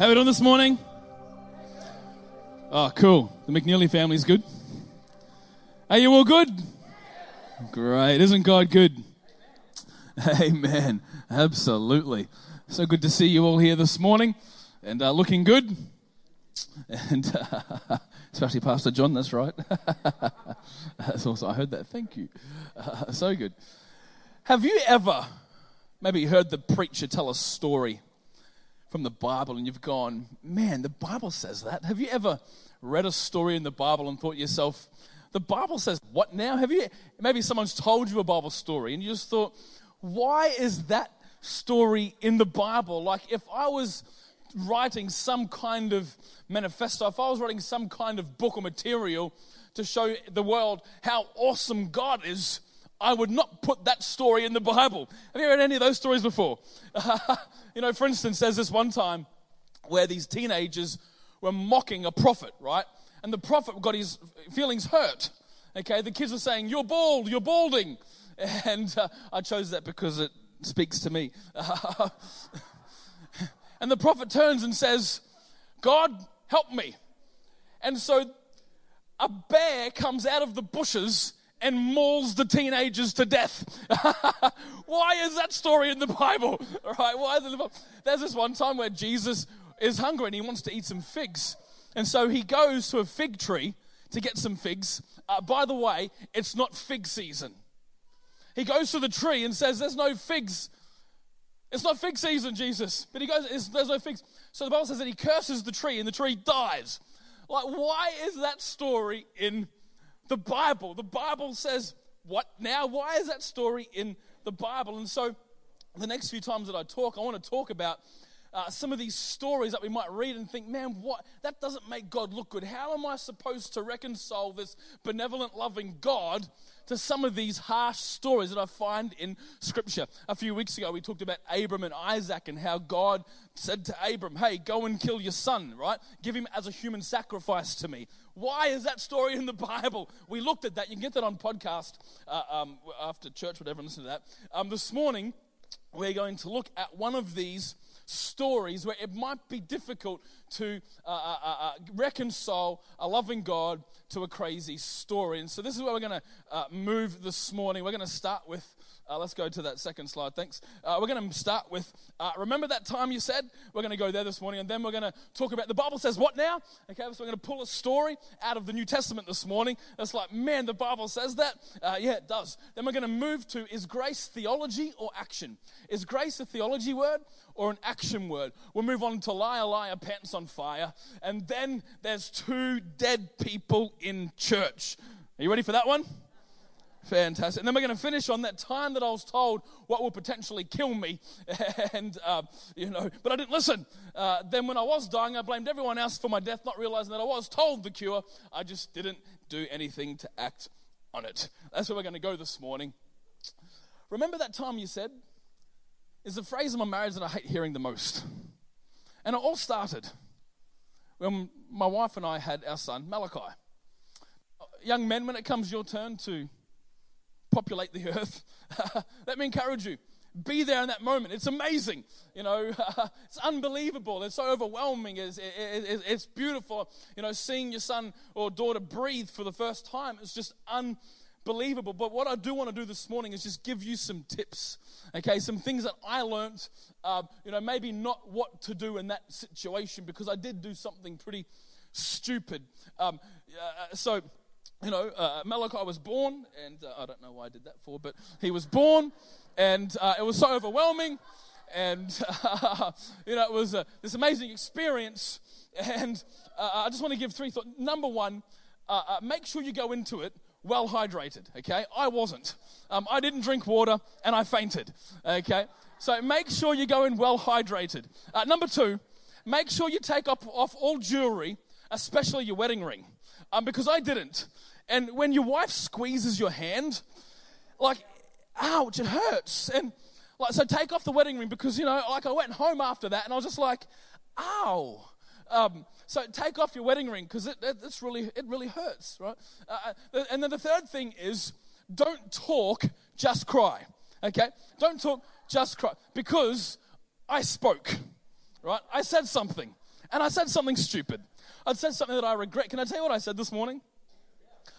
How we doing this morning? Oh, cool. The McNeely family's good. Are you all good? Great. Isn't God good? Amen. Absolutely. So good to see you all here this morning and uh, looking good. And uh, especially Pastor John, that's right. that's also, I heard that. Thank you. Uh, so good. Have you ever maybe heard the preacher tell a story from the Bible and you've gone, man, the Bible says that? Have you ever read a story in the Bible and thought yourself, the Bible says what now? Have you maybe someone's told you a Bible story and you just thought, why is that story in the Bible? Like if I was writing some kind of manifesto, if I was writing some kind of book or material to show the world how awesome God is, I would not put that story in the Bible. Have you read any of those stories before? you know, for instance, there's this one time where these teenagers were mocking a prophet, right? And the prophet got his feelings hurt. Okay, the kids were saying, You're bald, you're balding. And uh, I chose that because it speaks to me. and the prophet turns and says, God, help me. And so a bear comes out of the bushes and mauls the teenagers to death. Why is that story in the Bible? All right, why is it in the Bible? There's this one time where Jesus is hungry and he wants to eat some figs. And so he goes to a fig tree to get some figs. Uh, by the way, it's not fig season. He goes to the tree and says, There's no figs. It's not fig season, Jesus. But he goes, There's no figs. So the Bible says that he curses the tree and the tree dies. Like, why is that story in the Bible? The Bible says, What now? Why is that story in the Bible? And so the next few times that I talk, I want to talk about uh, some of these stories that we might read and think, man, what? That doesn't make God look good. How am I supposed to reconcile this benevolent, loving God to some of these harsh stories that I find in Scripture? A few weeks ago, we talked about Abram and Isaac and how God said to Abram, hey, go and kill your son, right? Give him as a human sacrifice to me. Why is that story in the Bible? We looked at that. You can get that on podcast uh, um, after church, whatever, and listen to that. Um, this morning, we're going to look at one of these stories where it might be difficult to uh, uh, uh, uh, reconcile a loving God to a crazy story. And so, this is where we're going to uh, move this morning. We're going to start with uh, let's go to that second slide. Thanks. Uh, we're going to start with uh, remember that time you said? We're going to go there this morning, and then we're going to talk about the Bible says what now? Okay, so we're going to pull a story out of the New Testament this morning. It's like, man, the Bible says that. Uh, yeah, it does. Then we're going to move to is grace theology or action? Is grace a theology word or an action word? We'll move on to liar, liar, pants on fire, and then there's two dead people in church. Are you ready for that one? Fantastic. And then we're going to finish on that time that I was told what will potentially kill me. and, uh, you know, but I didn't listen. Uh, then when I was dying, I blamed everyone else for my death, not realizing that I was told the cure. I just didn't do anything to act on it. That's where we're going to go this morning. Remember that time you said? Is the phrase in my marriage that I hate hearing the most. And it all started when my wife and I had our son, Malachi. Young men, when it comes your turn to populate the earth. Let me encourage you. Be there in that moment. It's amazing. You know, it's unbelievable. It's so overwhelming. It's, it, it, it's beautiful. You know, seeing your son or daughter breathe for the first time is just unbelievable. But what I do want to do this morning is just give you some tips. Okay, some things that I learned. Uh, you know, maybe not what to do in that situation because I did do something pretty stupid. Um, uh, so you know, uh, Malachi was born, and uh, I don't know why I did that for, but he was born, and uh, it was so overwhelming, and uh, you know, it was this amazing experience. And uh, I just want to give three thoughts. Number one, uh, make sure you go into it well hydrated. Okay, I wasn't. Um, I didn't drink water, and I fainted. Okay, so make sure you go in well hydrated. number two, make sure you take off, off all jewelry, especially your wedding ring, um, because I didn't. And when your wife squeezes your hand, like, ouch, it hurts. And like, so take off the wedding ring because, you know, like I went home after that and I was just like, ow. Um, so take off your wedding ring because it, it, it's really, it really hurts, right? Uh, uh, and then the third thing is don't talk, just cry. Okay? Don't talk, just cry. Because I spoke, right? I said something. And I said something stupid. I said something that I regret. Can I tell you what I said this morning?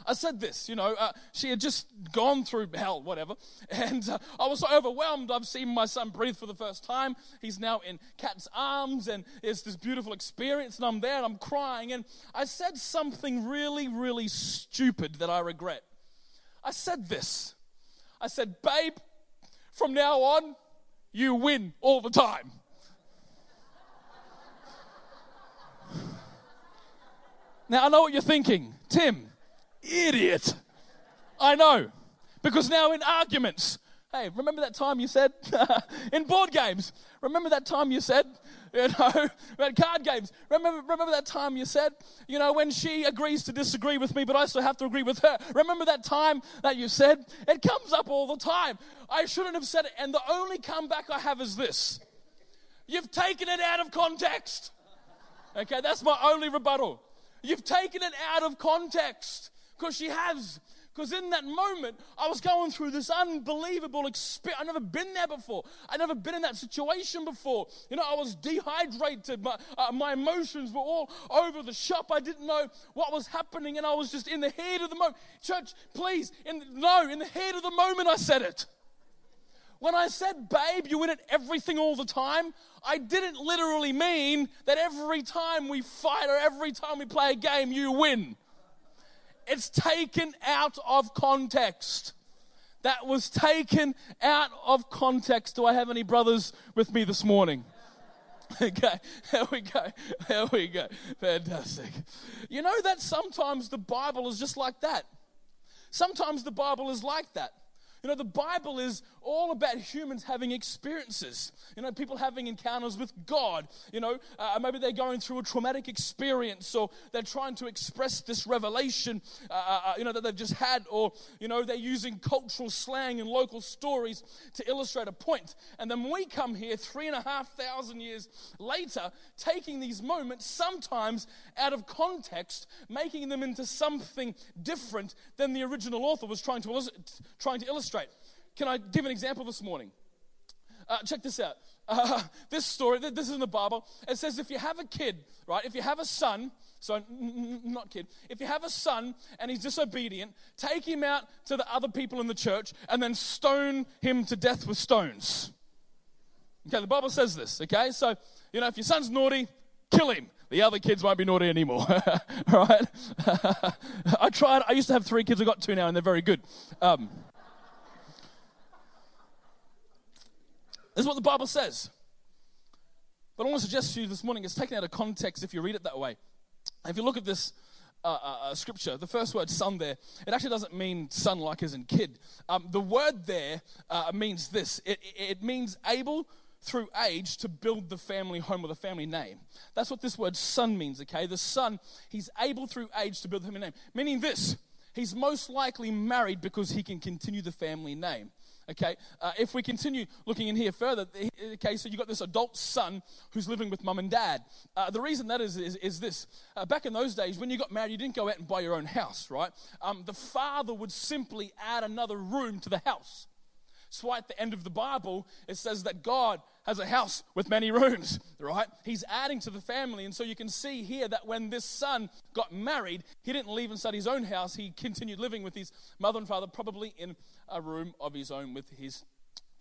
I said this, you know, uh, she had just gone through hell, whatever, and uh, I was so overwhelmed. I've seen my son breathe for the first time. He's now in Kat's arms, and it's this beautiful experience, and I'm there and I'm crying. And I said something really, really stupid that I regret. I said this I said, Babe, from now on, you win all the time. Now, I know what you're thinking. Tim, Idiot. I know. Because now in arguments, hey, remember that time you said in board games? Remember that time you said, you know, at card games? Remember, remember that time you said, you know, when she agrees to disagree with me, but I still have to agree with her? Remember that time that you said? It comes up all the time. I shouldn't have said it. And the only comeback I have is this you've taken it out of context. Okay, that's my only rebuttal. You've taken it out of context because she has. Because in that moment, I was going through this unbelievable experience. I've never been there before. I've never been in that situation before. You know, I was dehydrated. My, uh, my emotions were all over the shop. I didn't know what was happening, and I was just in the heat of the moment. Church, please, in, no, in the heat of the moment, I said it. When I said, babe, you win at everything all the time, I didn't literally mean that every time we fight or every time we play a game, you win. It's taken out of context. That was taken out of context. Do I have any brothers with me this morning? Okay, there we go. There we go. Fantastic. You know that sometimes the Bible is just like that. Sometimes the Bible is like that. You know, the Bible is all about humans having experiences. You know, people having encounters with God. You know, uh, maybe they're going through a traumatic experience or they're trying to express this revelation, uh, uh, uh, you know, that they've just had, or, you know, they're using cultural slang and local stories to illustrate a point. And then we come here three and a half thousand years later, taking these moments sometimes out of context, making them into something different than the original author was trying to, trying to illustrate illustrate. Can I give an example this morning? Uh, check this out. Uh, this story, this is in the Bible. It says if you have a kid, right? If you have a son, so n- n- not kid, if you have a son and he's disobedient, take him out to the other people in the church and then stone him to death with stones. Okay, the Bible says this, okay? So, you know, if your son's naughty, kill him. The other kids won't be naughty anymore, right? I tried, I used to have three kids, I've got two now, and they're very good. Um, is what the Bible says. But I want to suggest to you this morning it's taken out of context if you read it that way. If you look at this uh, uh, uh, scripture, the first word son there, it actually doesn't mean son like as in kid. Um, the word there uh, means this it, it means able through age to build the family home or the family name. That's what this word son means, okay? The son, he's able through age to build the family name. Meaning this, he's most likely married because he can continue the family name. Okay, uh, if we continue looking in here further, okay, so you've got this adult son who's living with mum and dad. Uh, the reason that is is, is this. Uh, back in those days, when you got married, you didn't go out and buy your own house, right? Um, the father would simply add another room to the house. So at the end of the Bible, it says that God has a house with many rooms, right? He's adding to the family. And so you can see here that when this son got married, he didn't leave inside his own house. He continued living with his mother and father, probably in a room of his own with his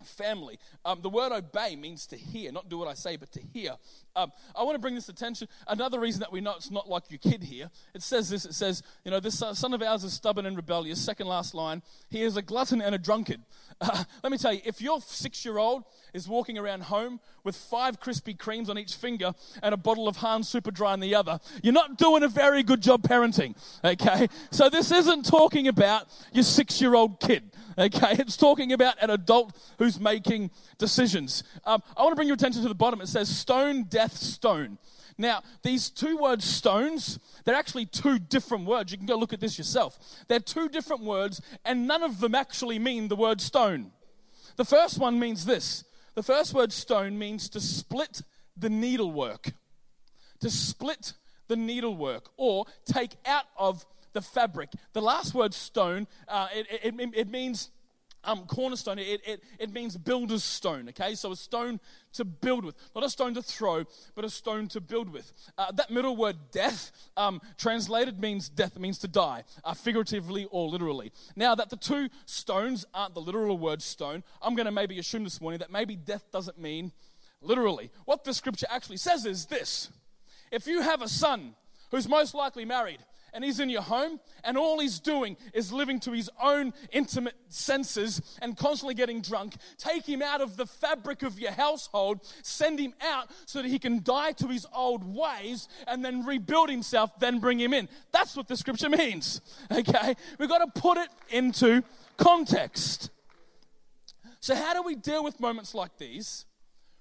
family. Um, the word obey means to hear, not do what I say, but to hear. Um, I want to bring this attention. Another reason that we know it's not like your kid here, it says this it says, you know, this son of ours is stubborn and rebellious. Second last line, he is a glutton and a drunkard. Uh, let me tell you, if your six year old is walking around home with five Krispy Kremes on each finger and a bottle of Hahn Super Dry on the other, you're not doing a very good job parenting, okay? So this isn't talking about your six year old kid. Okay, it's talking about an adult who's making decisions. Um, I want to bring your attention to the bottom. It says stone, death, stone. Now, these two words, stones, they're actually two different words. You can go look at this yourself. They're two different words, and none of them actually mean the word stone. The first one means this the first word, stone, means to split the needlework. To split the needlework, or take out of the fabric. The last word, stone, uh, it, it, it, means um, cornerstone, it, it, it means builder's stone, okay? So a stone to build with. Not a stone to throw, but a stone to build with. Uh, that middle word, death, um, translated means death, it means to die, uh, figuratively or literally. Now, that the two stones aren't the literal word stone, I'm going to maybe assume this morning that maybe death doesn't mean literally. What the scripture actually says is this if you have a son who's most likely married, and he's in your home, and all he's doing is living to his own intimate senses and constantly getting drunk, take him out of the fabric of your household, send him out so that he can die to his old ways and then rebuild himself, then bring him in. That's what the scripture means. Okay? We've got to put it into context. So, how do we deal with moments like these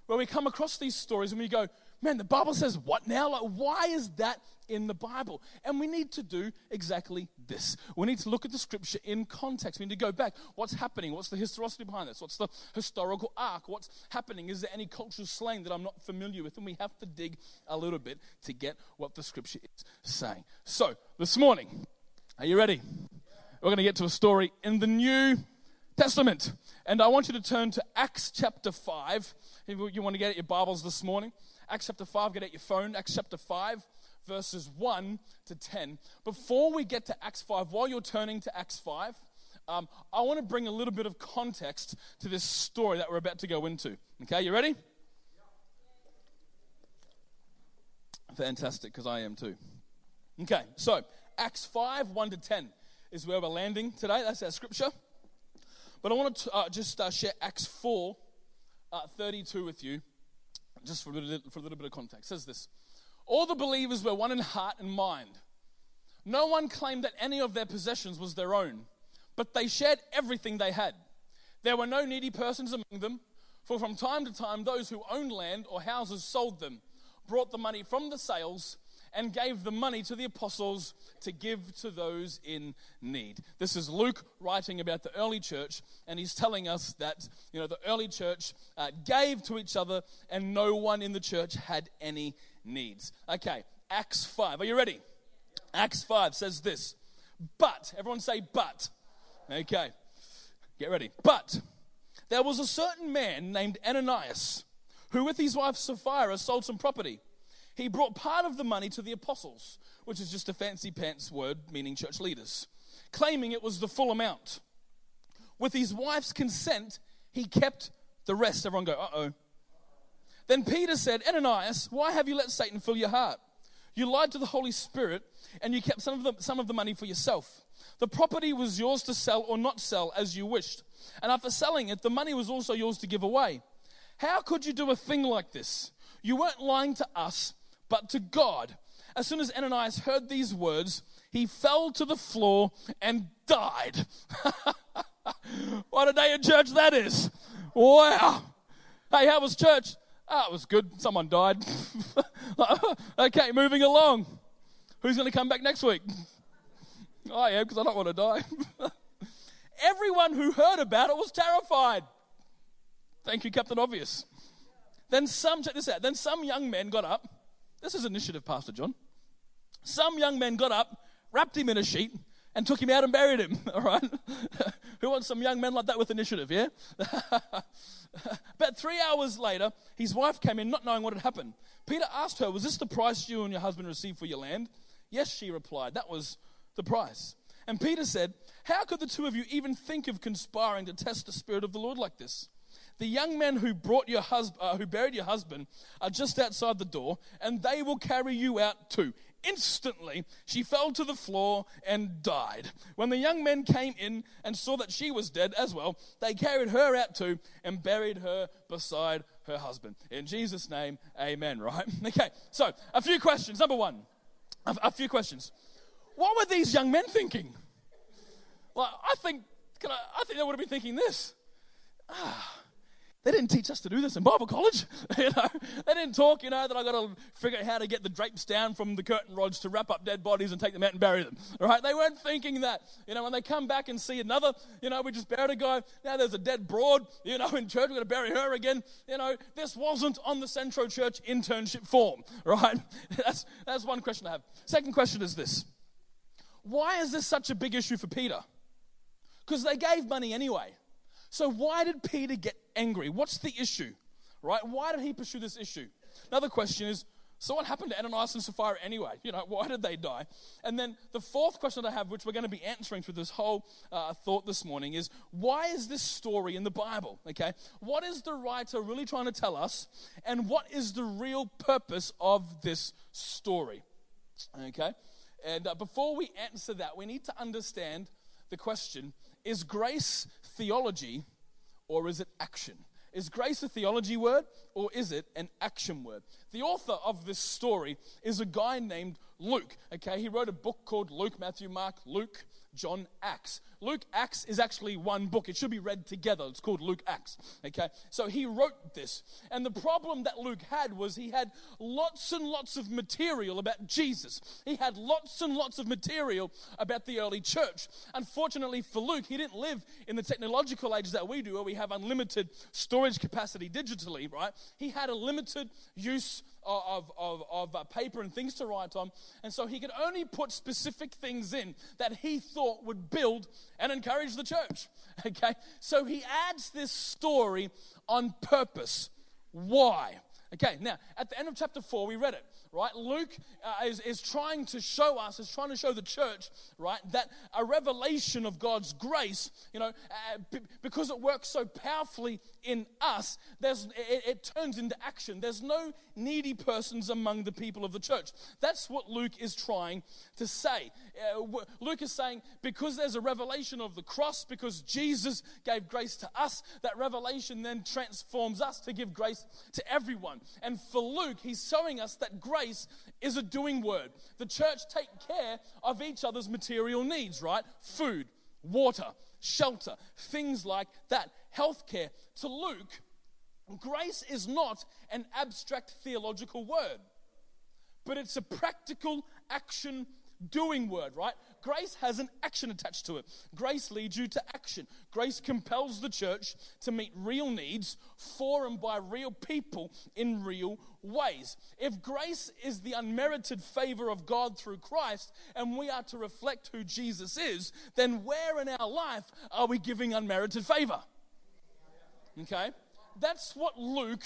where we come across these stories and we go, man, the Bible says what now? Like, why is that in the Bible? And we need to do exactly this. We need to look at the scripture in context. We need to go back. What's happening? What's the historicity behind this? What's the historical arc? What's happening? Is there any cultural slang that I'm not familiar with? And we have to dig a little bit to get what the scripture is saying. So, this morning, are you ready? We're going to get to a story in the New Testament. And I want you to turn to Acts chapter 5. If you want to get at your Bibles this morning. Acts chapter 5, get out your phone, Acts chapter 5, verses 1 to 10. Before we get to Acts 5, while you're turning to Acts 5, um, I want to bring a little bit of context to this story that we're about to go into. Okay, you ready? Fantastic, because I am too. Okay, so Acts 5, 1 to 10 is where we're landing today. That's our scripture. But I want to uh, just uh, share Acts 4, uh, 32 with you just for a, little, for a little bit of context, says this All the believers were one in heart and mind. No one claimed that any of their possessions was their own, but they shared everything they had. There were no needy persons among them, for from time to time those who owned land or houses sold them, brought the money from the sales, and gave the money to the apostles to give to those in need. This is Luke writing about the early church, and he's telling us that you know the early church uh, gave to each other, and no one in the church had any needs. Okay, Acts five. Are you ready? Acts five says this. But everyone say but. Okay, get ready. But there was a certain man named Ananias who, with his wife Sapphira, sold some property he brought part of the money to the apostles, which is just a fancy pants word meaning church leaders, claiming it was the full amount. With his wife's consent, he kept the rest. Everyone go, uh oh. Then Peter said, Ananias, why have you let Satan fill your heart? You lied to the Holy Spirit and you kept some of, the, some of the money for yourself. The property was yours to sell or not sell as you wished. And after selling it, the money was also yours to give away. How could you do a thing like this? You weren't lying to us, but to God. As soon as Ananias heard these words, he fell to the floor and died. what a day in church that is. Wow. Hey, how was church? Ah, oh, it was good. Someone died. okay, moving along. Who's going to come back next week? I am because I don't want to die. Everyone who heard about it was terrified. Thank you, Captain Obvious. Then some, check this out. Then some young men got up this is initiative, Pastor John. Some young men got up, wrapped him in a sheet, and took him out and buried him. All right? Who wants some young men like that with initiative, yeah? About three hours later, his wife came in not knowing what had happened. Peter asked her, Was this the price you and your husband received for your land? Yes, she replied. That was the price. And Peter said, How could the two of you even think of conspiring to test the Spirit of the Lord like this? The young men who brought your husband, uh, who buried your husband, are just outside the door, and they will carry you out too. Instantly, she fell to the floor and died. When the young men came in and saw that she was dead as well, they carried her out too and buried her beside her husband. In Jesus' name, amen, right? Okay, so a few questions. Number one, a, a few questions. What were these young men thinking? Well, I think, I, I think they would have been thinking this. Ah, they didn't teach us to do this in Bible college. you know, they didn't talk, you know, that I got to figure out how to get the drapes down from the curtain rods to wrap up dead bodies and take them out and bury them. All right? They weren't thinking that. You know, when they come back and see another, you know, we just buried a guy. Now there's a dead broad, you know, in church. We're going to bury her again. You know, this wasn't on the Centro Church internship form. Right? That's, that's one question I have. Second question is this Why is this such a big issue for Peter? Because they gave money anyway. So, why did Peter get angry? What's the issue? Right? Why did he pursue this issue? Another question is so what happened to Ananias and Sapphira anyway? You know, why did they die? And then the fourth question that I have, which we're going to be answering through this whole uh, thought this morning, is why is this story in the Bible? Okay, what is the writer really trying to tell us, and what is the real purpose of this story? Okay, and uh, before we answer that, we need to understand the question: Is grace theology, or is it action? Is grace a theology word or is it an action word? The author of this story is a guy named Luke. Okay, he wrote a book called Luke, Matthew, Mark, Luke, John, Acts. Luke Acts is actually one book. It should be read together. It's called Luke Acts. Okay? So he wrote this. And the problem that Luke had was he had lots and lots of material about Jesus. He had lots and lots of material about the early church. Unfortunately for Luke, he didn't live in the technological ages that we do where we have unlimited storage capacity digitally, right? He had a limited use of, of, of uh, paper and things to write on. And so he could only put specific things in that he thought would build and encourage the church. Okay? So he adds this story on purpose. Why? Okay, now at the end of chapter 4, we read it right? Luke uh, is, is trying to show us, is trying to show the church, right, that a revelation of God's grace, you know, uh, b- because it works so powerfully in us, there's, it, it turns into action. There's no needy persons among the people of the church. That's what Luke is trying to say. Uh, Luke is saying, because there's a revelation of the cross, because Jesus gave grace to us, that revelation then transforms us to give grace to everyone. And for Luke, he's showing us that grace grace is a doing word. The church take care of each other's material needs, right? Food, water, shelter, things like that. Healthcare. To Luke, grace is not an abstract theological word, but it's a practical action doing word, right? Grace has an action attached to it. Grace leads you to action. Grace compels the church to meet real needs for and by real people in real ways. If grace is the unmerited favor of God through Christ and we are to reflect who Jesus is, then where in our life are we giving unmerited favor? Okay? That's what Luke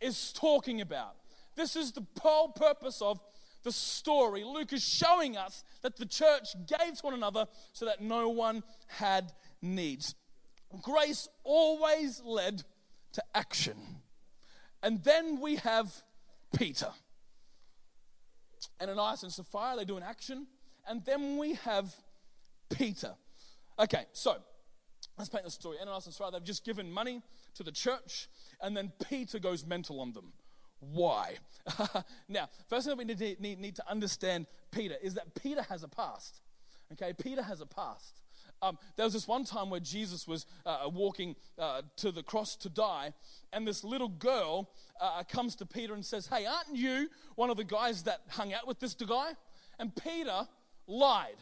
is talking about. This is the whole purpose of the story, Luke is showing us that the church gave to one another so that no one had needs. Grace always led to action. And then we have Peter. Ananias and Sapphira, they do an action. And then we have Peter. Okay, so let's paint the story. Ananias and Sapphira, they've just given money to the church, and then Peter goes mental on them why. now, first thing that we need to, need, need to understand Peter is that Peter has a past. Okay, Peter has a past. Um, there was this one time where Jesus was uh, walking uh, to the cross to die, and this little girl uh, comes to Peter and says, Hey, aren't you one of the guys that hung out with this guy? And Peter lied,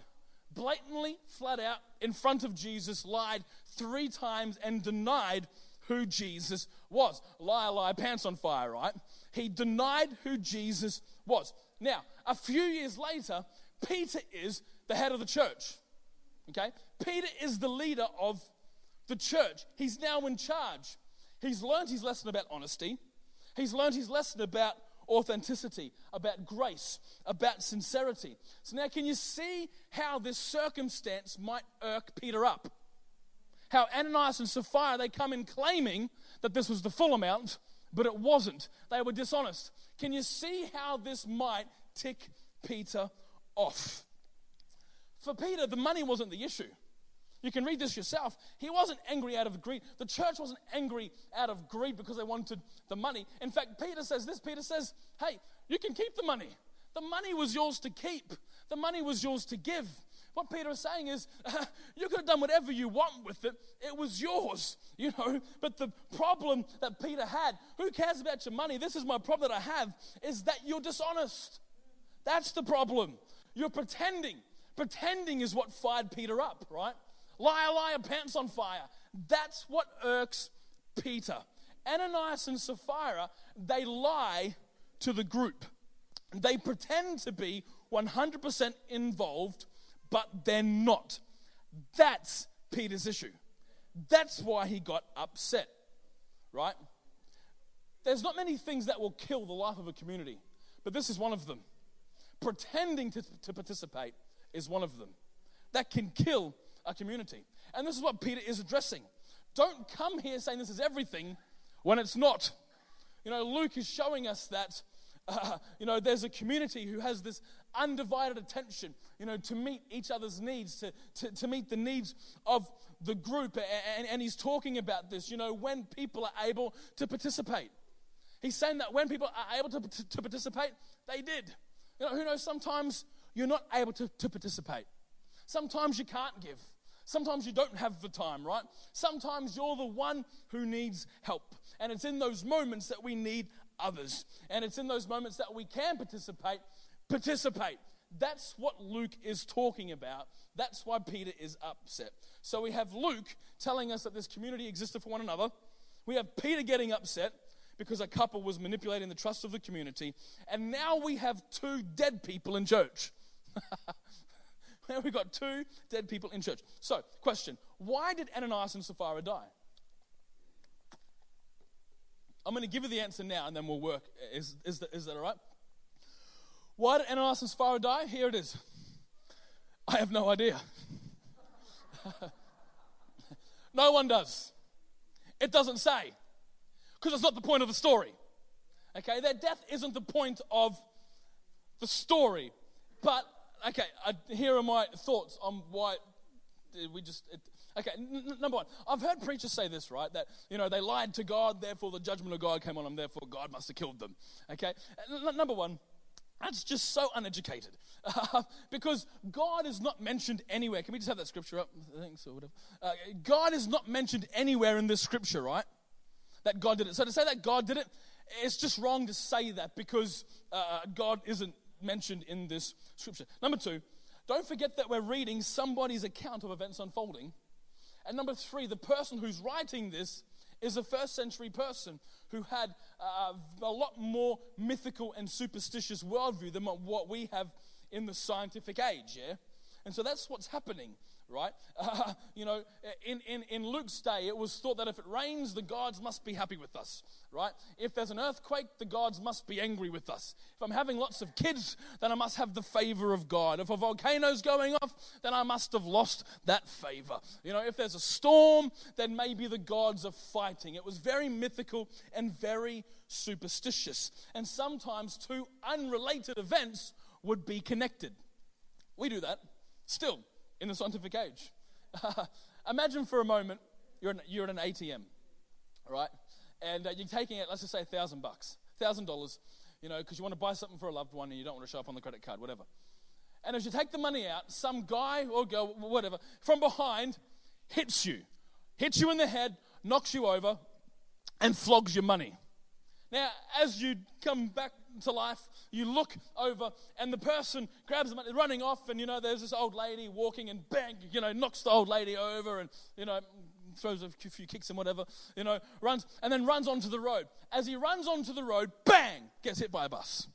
blatantly, flat out, in front of Jesus, lied three times and denied who Jesus was. Lie, lie, pants on fire, right? He denied who Jesus was. Now, a few years later, Peter is the head of the church. Okay? Peter is the leader of the church. He's now in charge. He's learned his lesson about honesty. He's learned his lesson about authenticity, about grace, about sincerity. So now, can you see how this circumstance might irk Peter up? How Ananias and Sapphira, they come in claiming that this was the full amount, but it wasn't. They were dishonest. Can you see how this might tick Peter off? For Peter, the money wasn't the issue. You can read this yourself. He wasn't angry out of greed. The church wasn't angry out of greed because they wanted the money. In fact, Peter says this Peter says, Hey, you can keep the money. The money was yours to keep, the money was yours to give. What Peter is saying is, uh, you could have done whatever you want with it. It was yours, you know. But the problem that Peter had, who cares about your money? This is my problem that I have, is that you're dishonest. That's the problem. You're pretending. Pretending is what fired Peter up, right? Liar, liar, pants on fire. That's what irks Peter. Ananias and Sapphira, they lie to the group. They pretend to be 100% involved but they're not. That's Peter's issue. That's why he got upset, right? There's not many things that will kill the life of a community, but this is one of them. Pretending to, to participate is one of them. That can kill a community. And this is what Peter is addressing. Don't come here saying this is everything when it's not. You know, Luke is showing us that, uh, you know, there's a community who has this undivided attention, you know, to meet each other's needs, to, to, to meet the needs of the group. And, and he's talking about this, you know, when people are able to participate. He's saying that when people are able to, to, to participate, they did. You know, who knows, sometimes you're not able to, to participate. Sometimes you can't give. Sometimes you don't have the time, right? Sometimes you're the one who needs help. And it's in those moments that we need others. And it's in those moments that we can participate, participate. That's what Luke is talking about. That's why Peter is upset. So we have Luke telling us that this community existed for one another. We have Peter getting upset because a couple was manipulating the trust of the community. And now we have two dead people in church. now we've got two dead people in church. So, question why did Ananias and Sapphira die? I'm going to give you the answer now and then we'll work. Is, is, that, is that all right? Why did Ananias and Sapphira die? Here it is. I have no idea. no one does. It doesn't say because it's not the point of the story. Okay, their death isn't the point of the story. But, okay, I, here are my thoughts on why we just. It, okay, n- number one, I've heard preachers say this, right? That, you know, they lied to God, therefore the judgment of God came on them, therefore God must have killed them. Okay, n- number one, that's just so uneducated. Uh, because God is not mentioned anywhere. Can we just have that scripture up? Thanks, or whatever. Uh, God is not mentioned anywhere in this scripture, right? that God did it. So to say that God did it, it's just wrong to say that because uh, God isn't mentioned in this scripture. Number two, don't forget that we're reading somebody's account of events unfolding. And number three, the person who's writing this is a first century person who had uh, a lot more mythical and superstitious worldview than what we have in the scientific age, yeah? And so that's what's happening right? Uh, you know, in, in, in Luke's day, it was thought that if it rains, the gods must be happy with us, right? If there's an earthquake, the gods must be angry with us. If I'm having lots of kids, then I must have the favor of God. If a volcano's going off, then I must have lost that favor. You know, if there's a storm, then maybe the gods are fighting. It was very mythical and very superstitious. And sometimes two unrelated events would be connected. We do that still in the scientific age. Imagine for a moment you're, in, you're at an ATM, right? And uh, you're taking it, let's just say, a thousand bucks, thousand dollars, you know, because you want to buy something for a loved one and you don't want to show up on the credit card, whatever. And as you take the money out, some guy or girl, whatever, from behind hits you, hits you in the head, knocks you over, and flogs your money. Now, as you come back to life, you look over and the person grabs the money, running off, and you know, there's this old lady walking and bang, you know, knocks the old lady over and, you know, throws a few kicks and whatever, you know, runs, and then runs onto the road. As he runs onto the road, bang, gets hit by a bus.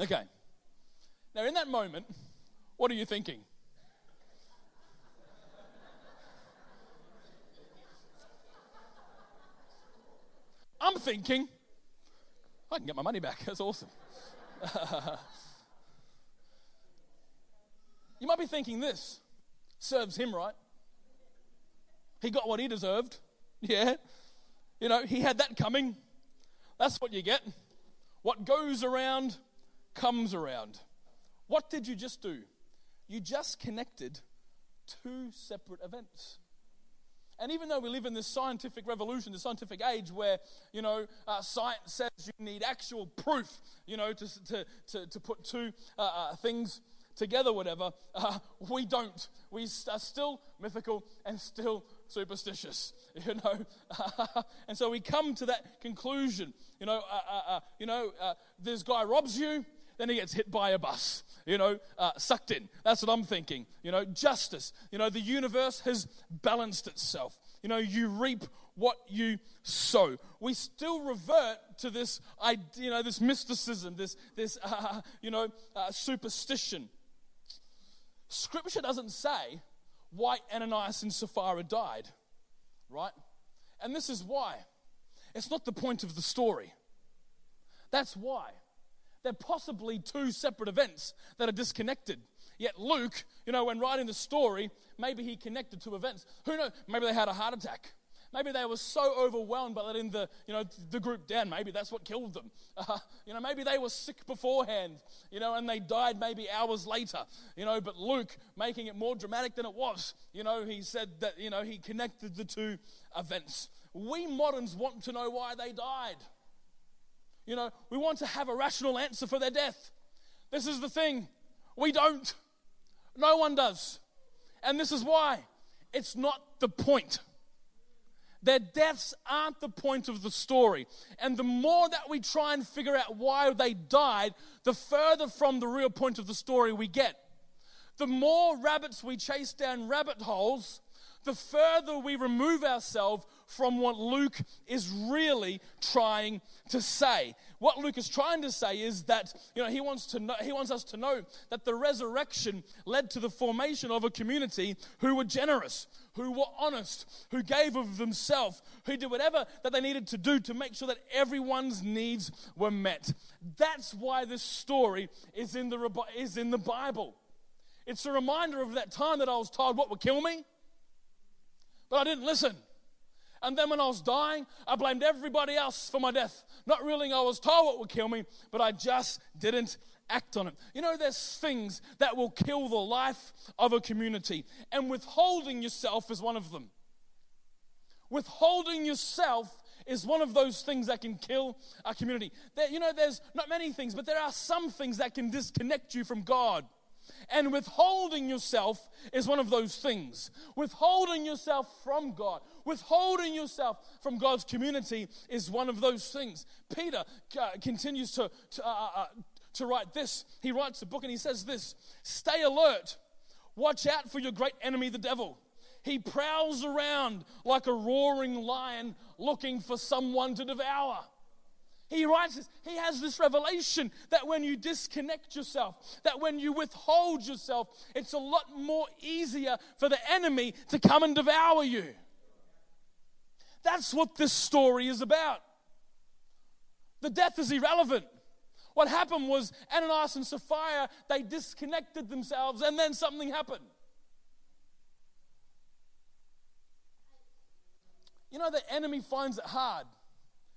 Okay. Now, in that moment, what are you thinking? I'm thinking, I can get my money back. That's awesome. you might be thinking this serves him right. He got what he deserved. Yeah. You know, he had that coming. That's what you get. What goes around comes around. What did you just do? You just connected two separate events. And even though we live in this scientific revolution, the scientific age where, you know, uh, science says you need actual proof, you know, to, to, to, to put two uh, uh, things together, whatever, uh, we don't. We are still mythical and still superstitious, you know. and so we come to that conclusion, you know, uh, uh, you know, this guy robs you, then he gets hit by a bus, you know, uh, sucked in. That's what I'm thinking. You know, justice. You know, the universe has balanced itself. You know, you reap what you sow. We still revert to this, you know, this mysticism, this, this, uh, you know, uh, superstition. Scripture doesn't say why Ananias and Sapphira died, right? And this is why. It's not the point of the story. That's why. They're possibly two separate events that are disconnected. Yet Luke, you know, when writing the story, maybe he connected two events. Who knows? Maybe they had a heart attack. Maybe they were so overwhelmed by letting the, you know, the group down. Maybe that's what killed them. Uh, you know, maybe they were sick beforehand, you know, and they died maybe hours later. You know, but Luke, making it more dramatic than it was, you know, he said that, you know, he connected the two events. We moderns want to know why they died. You know, we want to have a rational answer for their death. This is the thing. We don't. No one does. And this is why. It's not the point. Their deaths aren't the point of the story. And the more that we try and figure out why they died, the further from the real point of the story we get. The more rabbits we chase down rabbit holes, the further we remove ourselves from what Luke is really trying to say. What Luke is trying to say is that you know he wants to know, he wants us to know that the resurrection led to the formation of a community who were generous, who were honest, who gave of themselves, who did whatever that they needed to do to make sure that everyone's needs were met. That's why this story is in the is in the Bible. It's a reminder of that time that I was told what would kill me, but I didn't listen. And then when I was dying, I blamed everybody else for my death. Not realizing I was told what would kill me, but I just didn't act on it. You know, there's things that will kill the life of a community, and withholding yourself is one of them. Withholding yourself is one of those things that can kill a community. There, you know, there's not many things, but there are some things that can disconnect you from God. And withholding yourself is one of those things. Withholding yourself from God, withholding yourself from God's community is one of those things. Peter uh, continues to, to, uh, uh, uh, to write this. He writes a book and he says this Stay alert, watch out for your great enemy, the devil. He prowls around like a roaring lion looking for someone to devour. He writes this, he has this revelation that when you disconnect yourself, that when you withhold yourself, it's a lot more easier for the enemy to come and devour you. That's what this story is about. The death is irrelevant. What happened was Ananias and Sapphira, they disconnected themselves and then something happened. You know, the enemy finds it hard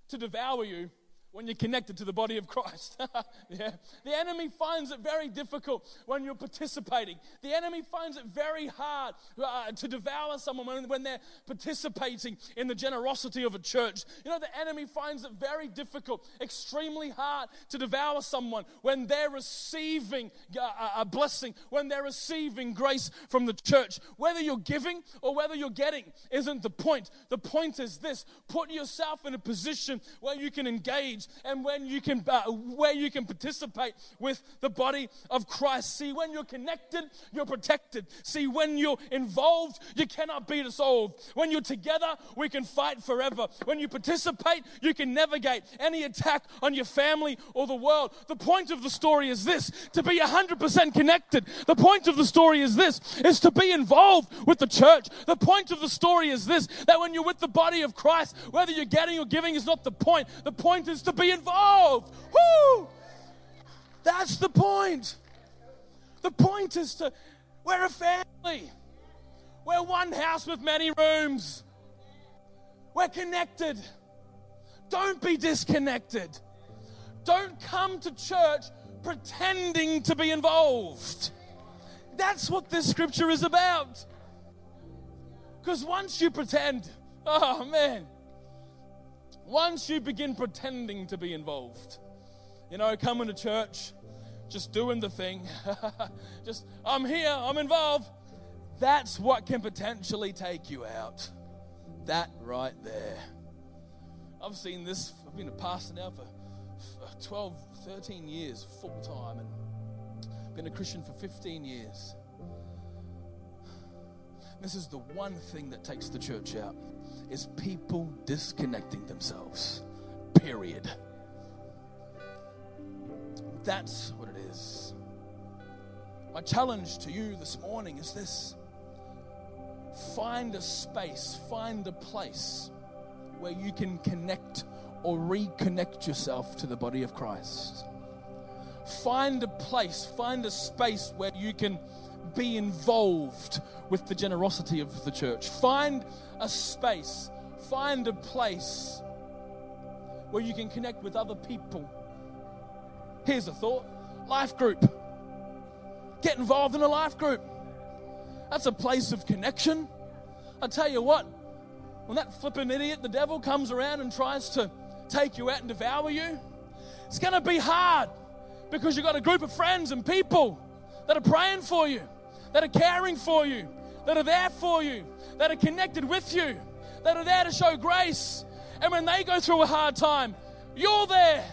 to devour you when you're connected to the body of Christ. yeah. The enemy finds it very difficult when you're participating. The enemy finds it very hard uh, to devour someone when, when they're participating in the generosity of a church. You know, the enemy finds it very difficult, extremely hard to devour someone when they're receiving uh, a blessing, when they're receiving grace from the church. Whether you're giving or whether you're getting isn't the point. The point is this put yourself in a position where you can engage and when you can, uh, where you can participate with the body of Christ. See, when you're connected, you're protected. See, when you're involved, you cannot be dissolved. When you're together, we can fight forever. When you participate, you can navigate any attack on your family or the world. The point of the story is this to be 100% connected. The point of the story is this is to be involved with the church. The point of the story is this that when you're with the body of Christ, whether you're getting or giving is not the point. The point is to be involved. Woo! That's the point. The point is to, we're a family. We're one house with many rooms. We're connected. Don't be disconnected. Don't come to church pretending to be involved. That's what this scripture is about. Because once you pretend, oh man, once you begin pretending to be involved, you know, coming to church, just doing the thing, just, I'm here, I'm involved, that's what can potentially take you out. That right there. I've seen this, I've been a pastor now for 12, 13 years full time and been a Christian for 15 years. This is the one thing that takes the church out is people disconnecting themselves. Period. That's what it is. My challenge to you this morning is this find a space, find a place where you can connect or reconnect yourself to the body of Christ. Find a place, find a space where you can be involved with the generosity of the church. Find a space, find a place where you can connect with other people. Here's a thought life group. Get involved in a life group. That's a place of connection. I tell you what, when that flippin' idiot, the devil, comes around and tries to take you out and devour you, it's going to be hard because you've got a group of friends and people that are praying for you, that are caring for you, that are there for you, that are connected with you, that are there to show grace. And when they go through a hard time, you're there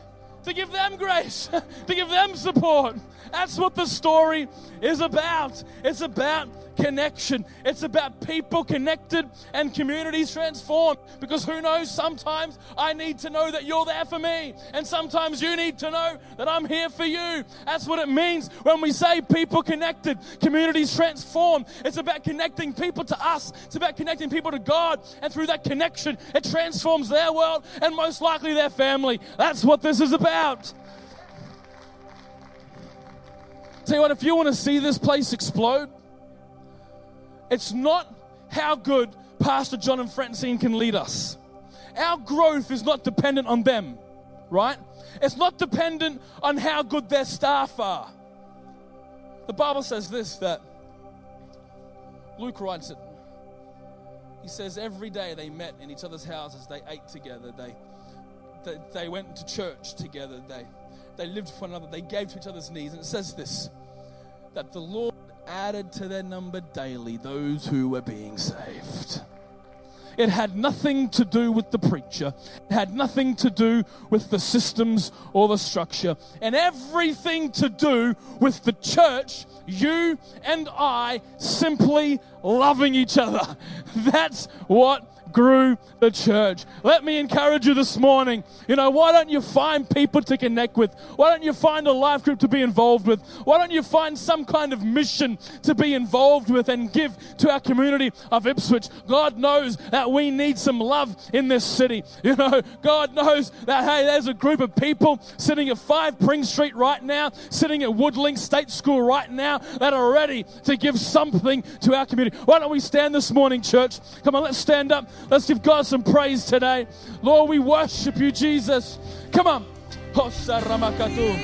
to give them grace, to give them support. That's what the story is about. It's about connection. It's about people connected and communities transformed. Because who knows, sometimes I need to know that you're there for me. And sometimes you need to know that I'm here for you. That's what it means when we say people connected, communities transformed. It's about connecting people to us, it's about connecting people to God. And through that connection, it transforms their world and most likely their family. That's what this is about. Tell you what, if you want to see this place explode, it's not how good Pastor John and Francine can lead us. Our growth is not dependent on them, right? It's not dependent on how good their staff are. The Bible says this that Luke writes it. He says every day they met in each other's houses, they ate together, they, they, they went to church together, they, they lived for one another, they gave to each other's needs. And it says this that the Lord added to their number daily those who were being saved. It had nothing to do with the preacher. It had nothing to do with the systems or the structure. And everything to do with the church, you and I simply loving each other. That's what grew the church. Let me encourage you this morning. You know, why don't you find people to connect with? Why don't you find a life group to be involved with? Why don't you find some kind of mission to be involved with and give to our community of Ipswich? God knows that we need some love in this city. You know, God knows that, hey, there's a group of people sitting at 5 Pring Street right now, sitting at Woodlink State School right now, that are ready to give something to our community. Why don't we stand this morning, church? Come on, let's stand up. Let's give God some praise today. Lord, we worship you, Jesus. Come on. Hosar Ramakadu.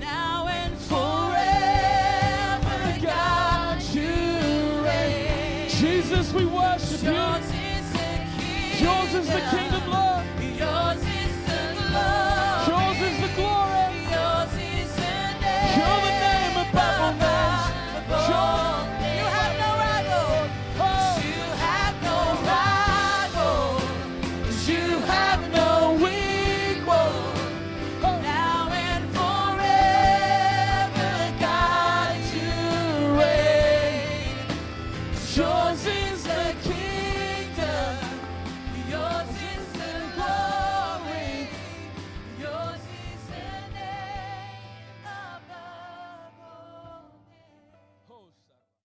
Now and forever. Jesus, we worship you. Yours is the kingdom.